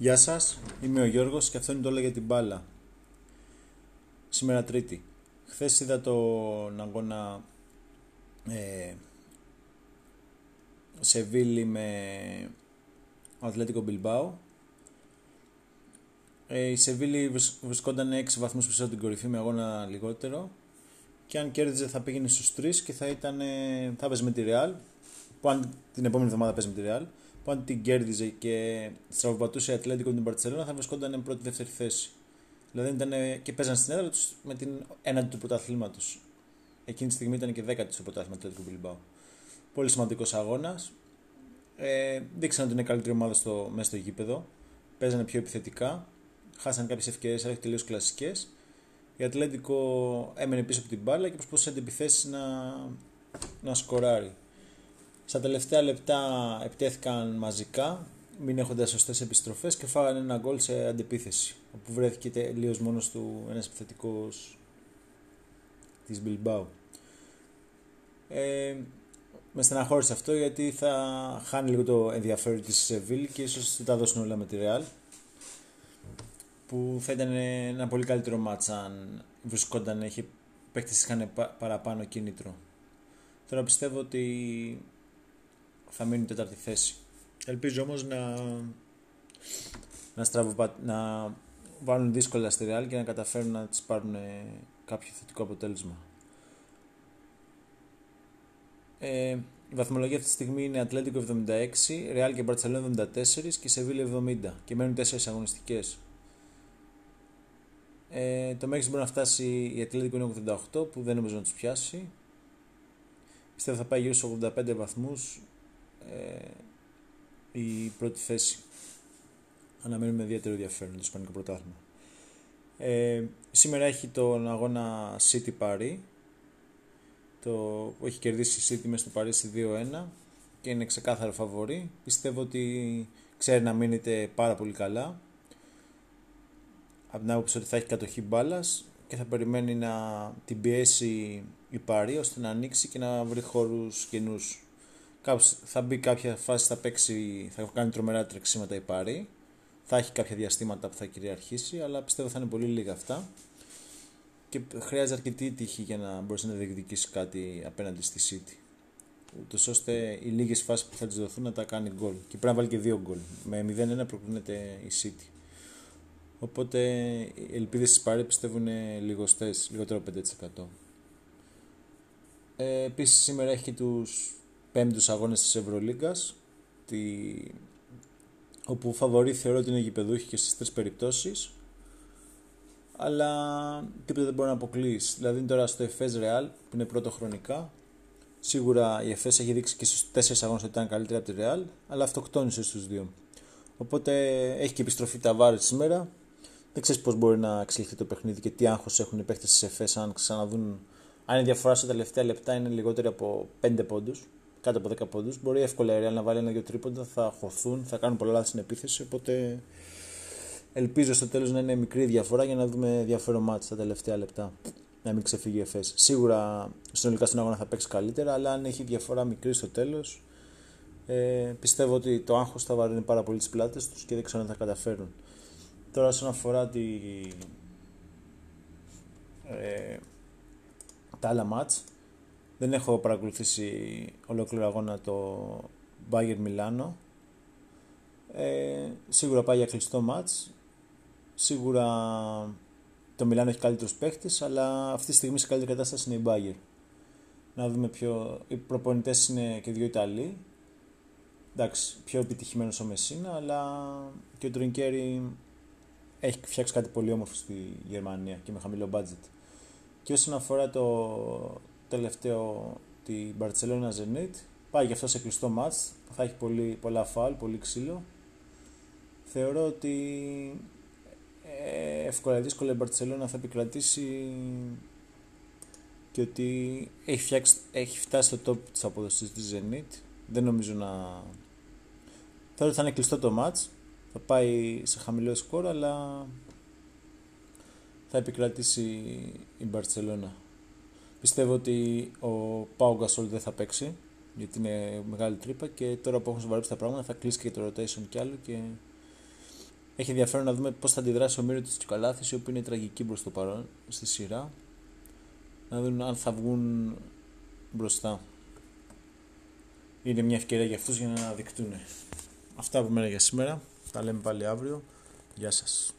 Γεια σας, είμαι ο Γιώργος και αυτό είναι το όλα για την μπάλα. Σήμερα Τρίτη. Χθες είδα τον αγώνα ε, Σεβίλη με Αθλέτικο Μπιλμπάου. Ε, η Σεβίλη βρισκόταν 6 βαθμούς πίσω από την κορυφή με αγώνα λιγότερο και αν κέρδιζε θα πήγαινε στους 3 και θα, ήταν, θα παίζει με τη Real που αν την επόμενη εβδομάδα παίζει με τη Real που αν την κέρδιζε και στραβοπατούσε η Ατλέντικο με την Παρσελόνα θα βρισκόταν πρώτη-δεύτερη θέση. Δηλαδή ήταν και παίζαν στην έδρα τους με την έναντι του πρωταθλήματος. Εκείνη τη στιγμή ήταν και δέκατη στο πρωτάθλημα του Ατλέντικου Μπιλμπάου. Πολύ σημαντικός αγώνας. Ε, δείξαν ότι είναι καλύτερη ομάδα στο, μέσα στο γήπεδο. Παίζανε πιο επιθετικά. Χάσαν κάποιες ευκαιρίες, αλλά τελείως κλασικές. Η Ατλέντικο έμενε πίσω από την μπάλα και προσπαθούσε αντιπιθέσεις να, να σκοράρει. Στα τελευταία λεπτά επιτέθηκαν μαζικά, μην έχοντας σωστές επιστροφές και φάγανε ένα γκολ σε αντεπίθεση. Όπου βρέθηκε τελείως μόνος του ένας επιθετικός της Μπιλμπάου. Ε, με στεναχώρησε αυτό γιατί θα χάνει λίγο το ενδιαφέρον της Σεβίλ και ίσως δεν τα δώσουν όλα με τη Ρεάλ. Που θα ήταν ένα πολύ καλύτερο μάτσα αν βρισκόταν, είχε παίκτες είχαν παραπάνω κίνητρο. Τώρα πιστεύω ότι θα μείνουν τέταρτη θέση. Ελπίζω όμως να, να, στραβοπα... να βάλουν δύσκολα στη Real και να καταφέρουν να τις πάρουν κάποιο θετικό αποτέλεσμα. Ε, η βαθμολογία αυτή τη στιγμή είναι Ατλέντικο 76, Real και Barcelona 74 και Σεβίλη 70 και μένουν 4 αγωνιστικές. Ε, το μέγιστο μπορεί να φτάσει η Ατλέντικο είναι 88 που δεν νομίζω να τους πιάσει. Πιστεύω θα πάει γύρω στους 85 βαθμούς ε, η πρώτη θέση. Αναμένουμε με ιδιαίτερο ενδιαφέρον το Ισπανικό Πρωτάθλημα. Ε, σήμερα έχει τον αγώνα City Paris το, που έχει κερδίσει η City μέσα στο Παρίσι 2-1 και είναι ξεκάθαρο φαβορή. Πιστεύω ότι ξέρει να μείνετε πάρα πολύ καλά. Από την άποψη ότι θα έχει κατοχή μπάλας και θα περιμένει να την πιέσει η Παρή ώστε να ανοίξει και να βρει χώρους καινούς θα μπει κάποια φάση, θα παίξει, θα κάνει τρομερά τρεξίματα η Πάρη. Θα έχει κάποια διαστήματα που θα κυριαρχήσει, αλλά πιστεύω θα είναι πολύ λίγα αυτά. Και χρειάζεται αρκετή τύχη για να μπορέσει να διεκδικήσεις κάτι απέναντι στη City. Ούτως ώστε οι λίγες φάσεις που θα της δοθούν να τα κάνει γκολ. Και πρέπει να βάλει και δύο γκολ. Με 0-1 προκρίνεται η City. Οπότε οι ελπίδες της Πάρη πιστεύω είναι λιγοστές, λιγότερο 5%. Ε, Επίσης σήμερα έχει και τους πέμπτους αγώνες της Ευρωλίγκας τη... όπου φαβορεί θεωρώ ότι είναι γηπεδούχοι και στις τρεις περιπτώσεις αλλά τίποτα δεν μπορεί να αποκλείσει. Δηλαδή τώρα στο Εφές Real που είναι πρώτο χρονικά σίγουρα η Εφές έχει δείξει και στους τέσσερις αγώνες ότι ήταν καλύτερη από τη Real αλλά αυτοκτόνησε στους δύο. Οπότε έχει και επιστροφή τα βάρη σήμερα. Δεν ξέρεις πώς μπορεί να εξελιχθεί το παιχνίδι και τι άγχος έχουν οι παίχτε της ΕΦΕΣ αν ξαναδούν. Αν η διαφορά στα τελευταία λεπτά είναι λιγότερη από 5 πόντους, κάτω από 10 πόντους. Μπορεί εύκολα η Real να βάλει ένα-δύο τρίποντα, θα χωθούν, θα κάνουν πολλά λάθη στην επίθεση. Οπότε ελπίζω στο τέλος να είναι μικρή διαφορά για να δούμε ενδιαφέρον μάτι στα τελευταία λεπτά. Να μην ξεφύγει η ΕΦΕΣ. Σίγουρα συνολικά στην αγώνα θα παίξει καλύτερα, αλλά αν έχει διαφορά μικρή στο τέλος, ε, πιστεύω ότι το άγχος θα βαρύνει πάρα πολύ τις πλάτες τους και δεν ξέρω αν θα καταφέρουν. Τώρα, όσον αφορά τη, ε, τα άλλα μάτς, δεν έχω παρακολουθήσει ολόκληρο αγώνα το Bayern Milano. Ε, σίγουρα πάει για κλειστό μάτς. Σίγουρα το Μιλάνο έχει καλύτερους παίχτες, αλλά αυτή τη στιγμή σε καλύτερη κατάσταση είναι η Bayern. Να δούμε πιο... Οι προπονητές είναι και δύο Ιταλοί. Εντάξει, πιο επιτυχημένος ο Μεσίνα, αλλά και ο Τρινκέρι έχει φτιάξει κάτι πολύ όμορφο στη Γερμανία και με χαμηλό budget. Και όσον αφορά το, τελευταίο τη Barcelona Zenit. Πάει γι' αυτό σε κλειστό μάτς, θα έχει πολύ, πολλά φάλ, πολύ ξύλο. Θεωρώ ότι ε, εύκολα δύσκολα η Barcelona θα επικρατήσει και ότι έχει, φτιάξει, έχει φτάσει στο top της αποδοσής της Zenit. Δεν νομίζω να... Θεωρώ ότι θα είναι κλειστό το μάτς, θα πάει σε χαμηλό σκορ, αλλά θα επικρατήσει η Barcelona. Πιστεύω ότι ο Πάο Γκασόλ δεν θα παίξει γιατί είναι μεγάλη τρύπα και τώρα που έχουν σοβαρέψει τα πράγματα θα κλείσει και το rotation κι άλλο και Έχει ενδιαφέρον να δούμε πώς θα αντιδράσει ο Μύρο της Τσικαλάθης, η οποία είναι τραγική προς το παρόν στη σειρά. Να δούμε αν θα βγουν μπροστά. Είναι μια ευκαιρία για αυτούς για να αναδεικτούν. Αυτά από μένα για σήμερα. Τα λέμε πάλι αύριο. Γεια σας.